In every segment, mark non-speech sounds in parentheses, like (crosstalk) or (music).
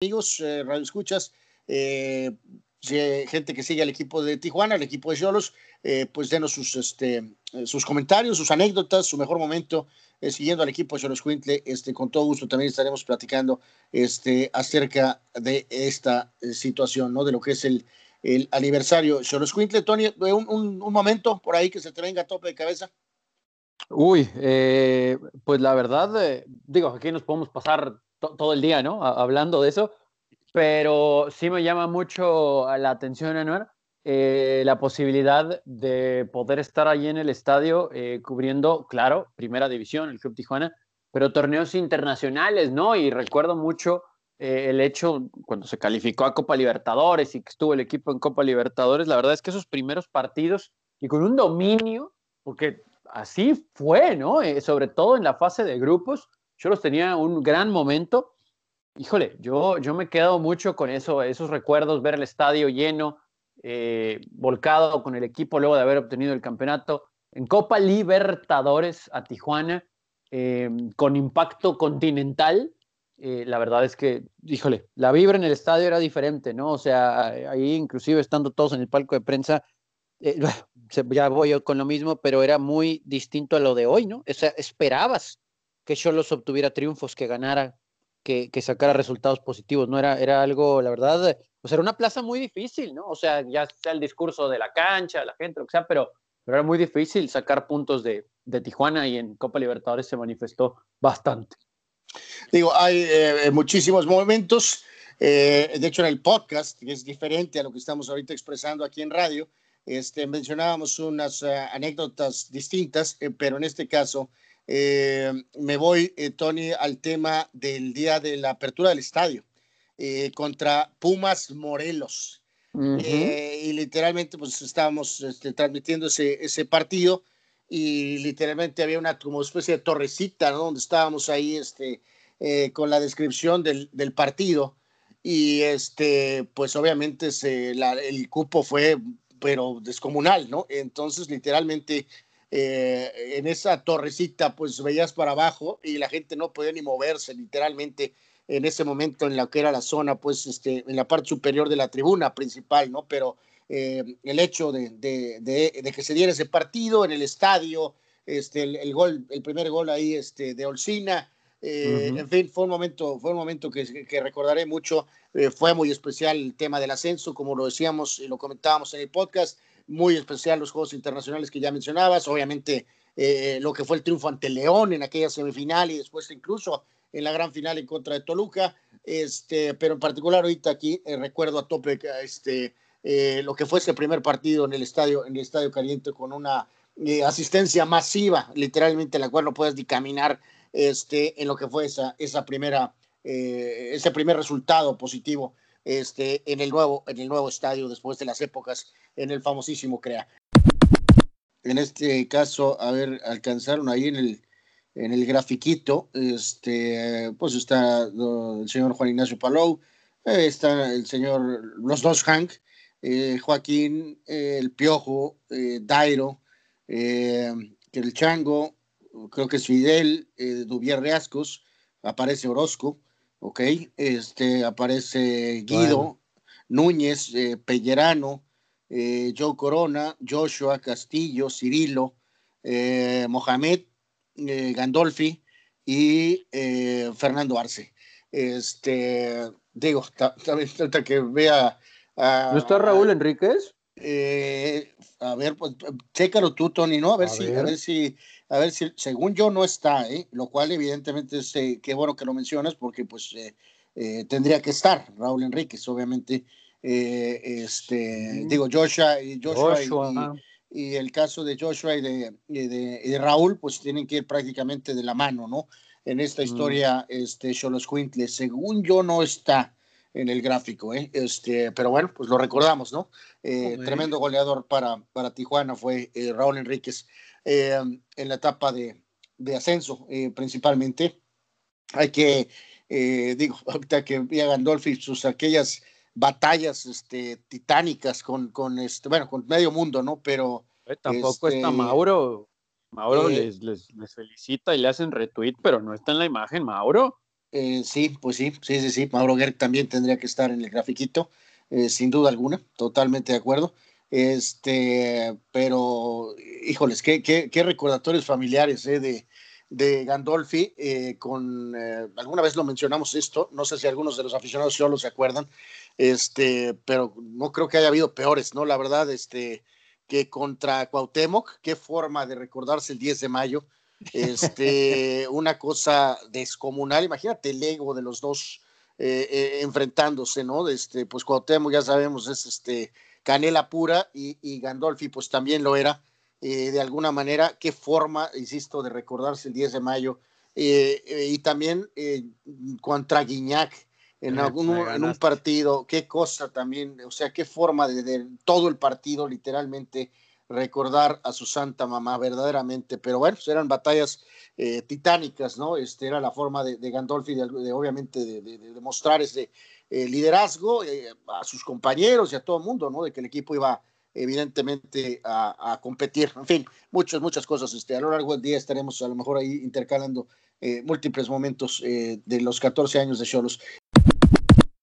amigos, eh, radio escuchas, eh, gente que sigue al equipo de Tijuana, al equipo de Cholos, eh, pues denos sus, este, sus comentarios, sus anécdotas, su mejor momento siguiendo al equipo de Cholos Quintle. Este, con todo gusto también estaremos platicando este, acerca de esta situación, ¿no? De lo que es el, el aniversario Cholos Quintle. Tony, un, un, un, momento por ahí que se te venga a tope de cabeza. Uy, pues la verdad, digo, aquí nos podemos pasar todo el día, ¿no? hablando de eso, pero sí me llama mucho la atención, Anuar, eh, la posibilidad de poder estar allí en el estadio eh, cubriendo, claro, primera división, el Club Tijuana, pero torneos internacionales, ¿no? Y recuerdo mucho eh, el hecho cuando se calificó a Copa Libertadores y que estuvo el equipo en Copa Libertadores, la verdad es que esos primeros partidos y con un dominio, porque así fue, ¿no? sobre todo en la fase de grupos, yo los tenía un gran momento. Híjole, yo, yo me he quedado mucho con eso, esos recuerdos, ver el estadio lleno, eh, volcado con el equipo luego de haber obtenido el campeonato en Copa Libertadores a Tijuana, eh, con impacto continental. Eh, la verdad es que, híjole, la vibra en el estadio era diferente, ¿no? O sea, ahí inclusive estando todos en el palco de prensa, (laughs) ya voy con lo mismo, pero era muy distinto a lo de hoy, ¿no? O sea, esperabas que Cholos obtuviera triunfos, que ganara, que, que, sacara resultados positivos, ¿no? Era, era algo, la verdad, pues era una plaza muy difícil, ¿no? O sea, ya sea el discurso de la cancha, la gente, lo que sea, pero, era muy difícil sacar puntos de, de, Tijuana y en Copa Libertadores se manifestó bastante. Digo, hay eh, muchísimos momentos, eh, de hecho en el podcast, que es diferente a lo que estamos ahorita expresando aquí en radio, este, mencionábamos unas anécdotas distintas, eh, pero en este caso eh, me voy, eh, Tony, al tema del día de la apertura del estadio eh, contra Pumas Morelos. y literalmente, pues estábamos este, transmitiendo ese, ese partido y literalmente había una como especie de torrecita, ¿no? Donde estábamos ahí este, con la descripción del, del, partido. Y este, pues obviamente se, la, el cupo fue, pero descomunal, ¿no? Entonces, literalmente eh, en esa torrecita, pues veías para abajo y la gente no podía ni moverse, literalmente en ese momento en la que era la zona, pues este, en la parte superior de la tribuna principal, ¿no? Pero eh, el hecho de, de, de, que se diera ese partido en el estadio, este, el, el gol, el primer gol ahí este, de Olcina, eh, En fin, fue un momento, fue un momento que, que recordaré mucho. Eh, fue muy especial el tema del ascenso, como lo decíamos y lo comentábamos en el podcast muy especial los Juegos Internacionales que ya mencionabas, obviamente eh, lo que fue el triunfo ante León en aquella semifinal y después incluso en la gran final en contra de Toluca, este, pero en particular ahorita aquí eh, recuerdo a tope este, eh, lo que fue ese primer partido en el estadio, en el estadio caliente con una asistencia masiva, literalmente la cual no puedes ni caminar este, en lo que fue esa, esa primera, ese primer resultado positivo este, en, el nuevo, en el nuevo estadio después de las épocas en el famosísimo CREA. En este caso, a ver, alcanzaron ahí en el, en el grafiquito, este, pues está el señor Juan Ignacio Palou, eh, está el señor, los dos Hank, eh, Joaquín, eh, el Piojo, Dairo, el Chango, creo que es Fidel, Duvier Reascos, aparece Orozco, ¿ok? Este, aparece Guido, Núñez, eh, Pellerano, eh, Joe Corona, Joshua, Castillo, Cirilo, eh, Mohamed, Gandolfi y Fernando Arce. Este, digo, falta que vea. ¿No está Raúl Enríquez? a ver, pues, chécalo tú, Tony, ¿no? A ver si, a ver si a ver si, según yo no está, ¿eh? lo cual evidentemente es, eh, qué bueno que lo mencionas porque pues eh, eh, tendría que estar Raúl Enríquez, obviamente, este, digo Joshua, y, Joshua, y, el caso de Joshua y de, de, Raúl pues tienen que ir prácticamente de la mano, ¿no? En esta historia, este, Cholos Quintle, según yo no está en el gráfico, ¿eh? este, pero bueno, pues lo recordamos, ¿no? Tremendo goleador para, para Tijuana fue Raúl Enríquez. Eh, en la etapa de, de ascenso eh, principalmente. Hay que, eh, digo, (laughs) ahorita que vi a Gandolfi sus aquellas batallas este, titánicas con, con, este, bueno, con medio mundo, ¿no? Pero... Tampoco está este, Mauro. Mauro les, les, les, felicita y le hacen retweet, pero no está en la imagen, Mauro. Eh, sí, pues sí, sí, sí, sí. Mauro Gerg también tendría que estar en el grafiquito, eh, sin duda alguna, totalmente de acuerdo. Este, pero, híjoles, qué, qué, qué recordatorios familiares eh, de, de Gandolfi. con alguna vez lo mencionamos esto, no sé si algunos de los aficionados solo se acuerdan, este, pero no creo que haya habido peores, ¿no? La verdad, este, que contra Cuauhtémoc, qué forma de recordarse el 10 de mayo este, (laughs) una cosa descomunal. Imagínate el ego de los dos eh, eh, enfrentándose, ¿no? Este, pues Cuauhtémoc ya sabemos es este canela pura y, Gandolfi pues también lo era eh, de alguna manera. Qué forma, insisto, de recordarse el 10 de mayo y también contra Guiñac. En, algún, en un partido, qué cosa también, o sea, qué forma de todo el partido literalmente recordar a su santa mamá verdaderamente, pero bueno, pues eran batallas eh, titánicas, ¿no? Este era la forma de, Gandolfi, de, obviamente, de, demostrar ese eh, liderazgo eh, a sus compañeros y a todo el mundo, ¿no? De que el equipo iba evidentemente a, competir. En fin, muchas, muchas cosas. Este, a lo largo del día estaremos a lo mejor ahí intercalando múltiples momentos de los 14 años de Cholos.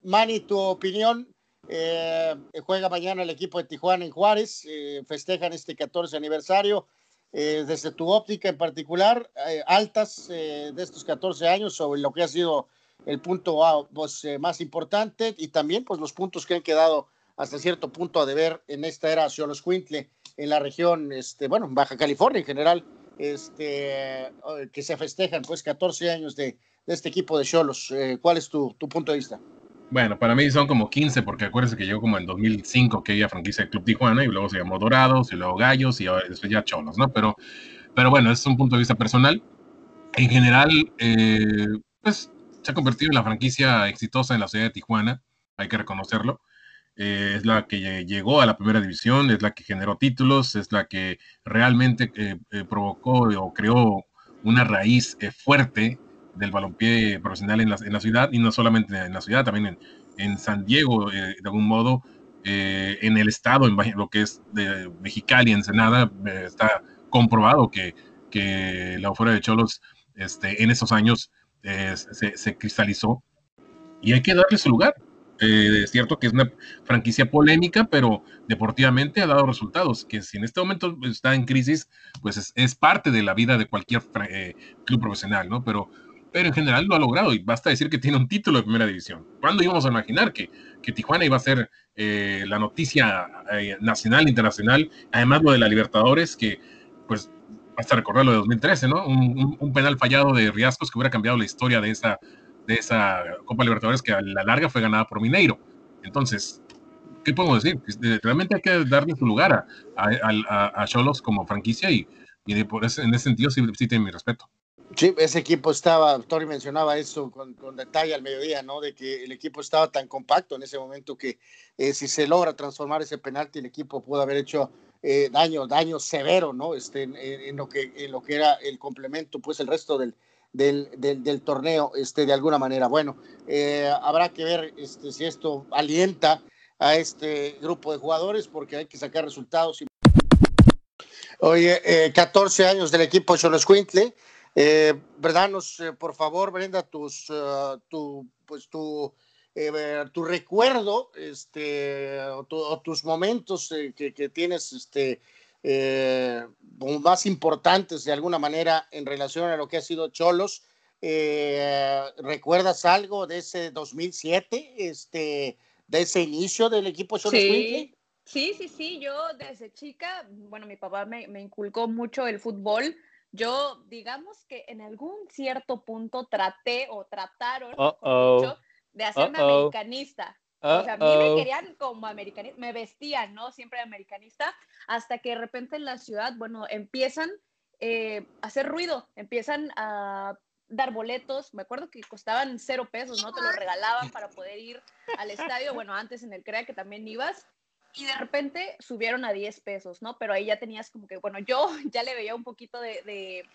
Mani, tu opinión eh, juega mañana el equipo de Tijuana en Juárez, eh, festejan este 14 aniversario. Eh, desde tu óptica en particular, altas de estos 14 años sobre lo que ha sido el punto pues, más importante y también pues, los puntos que han quedado hasta cierto punto a deber en esta era Xolos Quintle en la región, este, bueno, Baja California en general, este, que se festejan pues 14 años de, este equipo de Cholos. ¿Cuál es tu, punto de vista? Bueno, para mí son como 15, porque acuérdense que llegó como en 2005 que ella franquicia el Club Tijuana y luego se llamó Dorados y luego Gallos y después ya Cholos, ¿no? Pero, pero bueno, es un punto de vista personal. En general, eh, pues se ha convertido en la franquicia exitosa en la ciudad de Tijuana, hay que reconocerlo. Eh, es la que llegó a la primera división, es la que generó títulos, es la que realmente eh, provocó o creó una raíz fuerte del balompié profesional en la, ciudad, y no solamente en la ciudad, también en, San Diego, eh, de algún modo, eh, en el estado, en lo que es de Mexicali, Ensenada, eh, está comprobado que, la oferta de Cholos este, en esos años se, se, cristalizó y hay que darle su lugar. es cierto que es una franquicia polémica, pero deportivamente ha dado resultados, que si en este momento está en crisis, pues es, parte de la vida de cualquier club profesional, ¿no? Pero pero en general lo ha logrado y basta decir que tiene un título de primera división. ¿Cuándo íbamos a imaginar que, que Tijuana iba a ser eh, la noticia eh, nacional, internacional? Además lo de la Libertadores, que pues basta recordar lo de 2013, ¿no? Un, penal fallado de Riascos que hubiera cambiado la historia de esa, de esa Copa Libertadores que a la larga fue ganada por Mineiro. Entonces, ¿qué podemos decir? Realmente hay que darle su lugar a Cholos como franquicia y, y por en ese sentido sí, sí tiene mi respeto. Sí, ese equipo estaba, Tori mencionaba eso con, detalle al mediodía, ¿no? De que el equipo estaba tan compacto en ese momento que eh, si se logra transformar ese penalti, el equipo pudo haber hecho eh, daño, daño severo, ¿no? Este, en, lo que, en lo que era el complemento, pues el resto del, del, del, torneo, este, de alguna manera. Bueno, eh, habrá que ver este, si esto alienta a este grupo de jugadores porque hay que sacar resultados. Oye, 14 años del equipo Cholos Quintle eh, Danos, eh, por favor, Brenda, tus, eh, tu, pues tu, eh, tu recuerdo, este, o, tus momentos que, que, tienes, este, más importantes de alguna manera en relación a lo que ha sido Cholos. ¿Recuerdas algo de ese 2007, este, de ese inicio del equipo Cholos? Sí. Sí, sí, sí, yo desde chica, bueno, mi papá me, me inculcó mucho el fútbol, yo, digamos que en algún cierto punto traté o trataron de hacerme americanista. O sea, a mí me querían como americanista, me vestían, ¿no? Siempre americanista, hasta que de repente en la ciudad, bueno, empiezan eh, a hacer ruido, empiezan a dar boletos, me acuerdo que costaban cero pesos, ¿no? Te lo regalaban para poder ir al estadio, bueno, antes en el CREA que también ibas, y de repente subieron a 10 pesos, ¿no? Pero ahí ya tenías como que, bueno, yo (laughs) ya le veía un poquito de, de,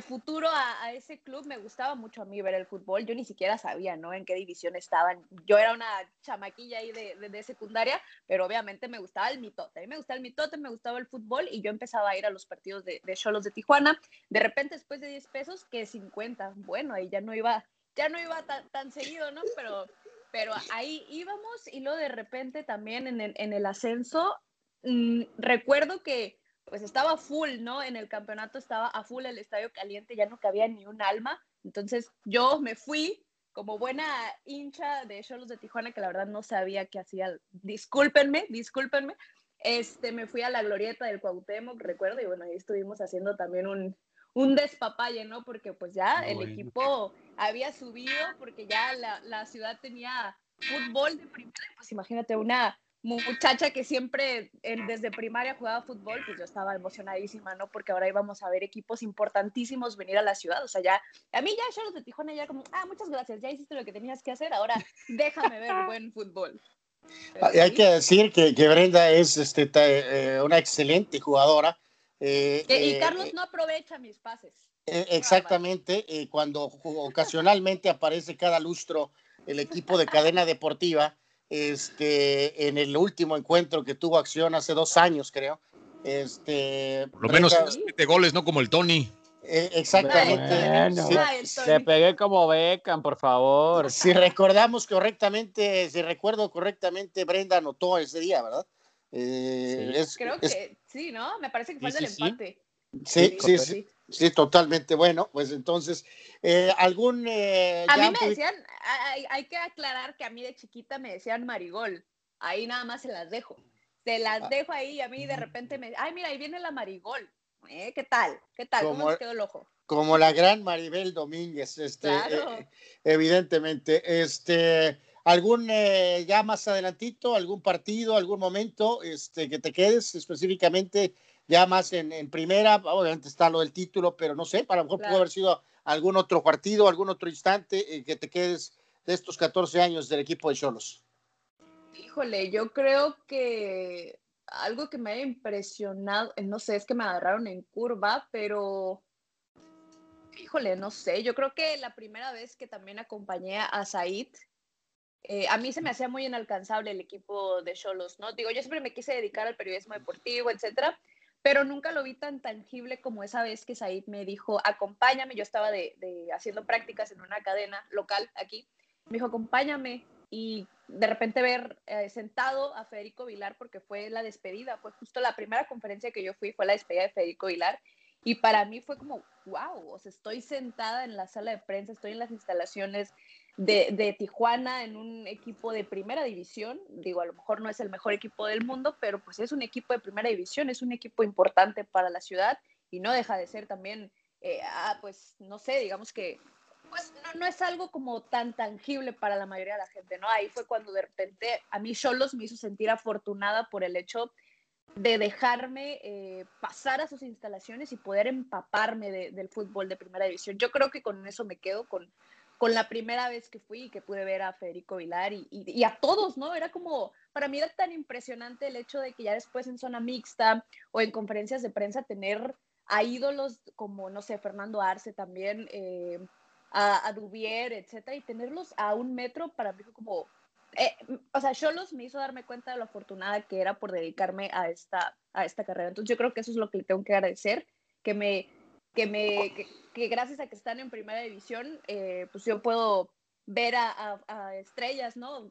futuro a, ese club, me gustaba mucho a mí ver el fútbol, yo ni siquiera sabía, ¿no? En qué división estaban, yo era una chamaquilla ahí de, de, secundaria, pero obviamente me gustaba el mitote, a me gustaba el mitote, me gustaba el fútbol y yo empezaba a ir a los partidos de Cholos de, Tijuana, de repente después de 10 pesos, que 50, bueno, ahí ya no iba ya no iba tan, seguido, ¿no? Pero, pero ahí íbamos y luego de repente también en el, en el ascenso, mm, recuerdo que pues estaba full, ¿no? En el campeonato estaba a full el estadio caliente, ya no cabía ni un alma. Entonces yo me fui como buena hincha de Cholos de Tijuana, que la verdad no sabía qué hacía. Discúlpenme, discúlpenme. Este, me fui a la glorieta del Cuauhtémoc, recuerdo, y bueno, ahí estuvimos haciendo también un, un despapalle, ¿no? Porque pues ya el equipo había subido, porque ya la, la ciudad tenía fútbol de primera, pues imagínate una muchacha que siempre desde primaria jugaba fútbol, pues yo estaba emocionadísima, ¿no? Porque ahora íbamos a ver equipos importantísimos venir a la ciudad. O sea, ya, a mí ya Charlotte de Tijuana ya como, ah, muchas gracias, ya hiciste lo que tenías que hacer, ahora déjame ver (laughs) buen fútbol. hay que decir que, que Brenda es este, eh, una excelente jugadora. Eh, y eh, Carlos no aprovecha mis pases. exactamente, cuando ocasionalmente aparece cada lustro el equipo de cadena deportiva, este, en el último encuentro que tuvo acción hace dos años, creo. Este, Por lo menos siete goles, no como el Tony. Eh, exactamente. se pegué como Beckham, por favor. Si recordamos correctamente, si recuerdo correctamente, Brenda anotó ese día, ¿verdad? Eh, creo que sí, ¿no? Me parece que fue el empate. Sí, sí, sí, sí, totalmente. Bueno, pues entonces, eh, algún... Eh, a mí me decían, hay, que aclarar que a mí de chiquita me decían marigol. Ahí nada más se las dejo. Se las ah. dejo ahí y a mí de repente me... Ay, mira, ahí viene la marigol. ¿Eh? ¿Qué tal? ¿Qué tal? ¿Cómo nos quedó el ojo? Como la gran Maribel Domínguez, este, evidentemente. Este, ¿Algún, ya más adelantito, algún partido, algún momento este, que te quedes específicamente ya más en, primera, obviamente está lo del título, pero no sé, para lo mejor pudo haber sido algún otro partido, algún otro instante eh, que te quedes de estos 14 años del equipo de Cholos. Híjole, yo creo que algo que me haya impresionado, eh, no sé, es que me agarraron en curva, pero híjole, no sé, yo creo que la primera vez que también acompañé a Said, eh, a mí se me hacía muy inalcanzable el equipo de Cholos, ¿no? Digo, yo siempre me quise dedicar al periodismo deportivo, etcétera, pero nunca lo vi tan tangible como esa vez que Said me dijo, acompáñame, yo estaba de, haciendo prácticas en una cadena local aquí, me dijo, acompáñame, y de repente ver eh, sentado a Federico Vilar, porque fue la despedida, fue justo la primera conferencia que yo fui, fue la despedida de Federico Vilar, y para mí fue como, wow, o sea, estoy sentada en la sala de prensa, estoy en las instalaciones de, Tijuana en un equipo de primera división. Digo, a lo mejor no es el mejor equipo del mundo, pero pues es un equipo de primera división, es un equipo importante para la ciudad y no deja de ser también, eh, ah, pues no sé, digamos que pues no, no, es algo como tan tangible para la mayoría de la gente, ¿no? Ahí fue cuando de repente a mí Cholos me hizo sentir afortunada por el hecho de dejarme eh, pasar a sus instalaciones y poder empaparme del fútbol de primera división. Yo creo que con eso me quedo, con, con la primera vez que fui y que pude ver a Federico Vilar y, a todos, ¿no? Era como, para mí era tan impresionante el hecho de que ya después en zona mixta o en conferencias de prensa tener a ídolos como, no sé, Fernando Arce también, eh, a, a, Dubier, etcétera, y tenerlos a un metro para mí fue como, eh, o sea, Cholos me hizo darme cuenta de lo afortunada que era por dedicarme a esta, a esta carrera. Entonces yo creo que eso es lo que le tengo que agradecer, que me que, me, que, gracias a que están en primera división, eh, pues yo puedo ver a, a estrellas, ¿no?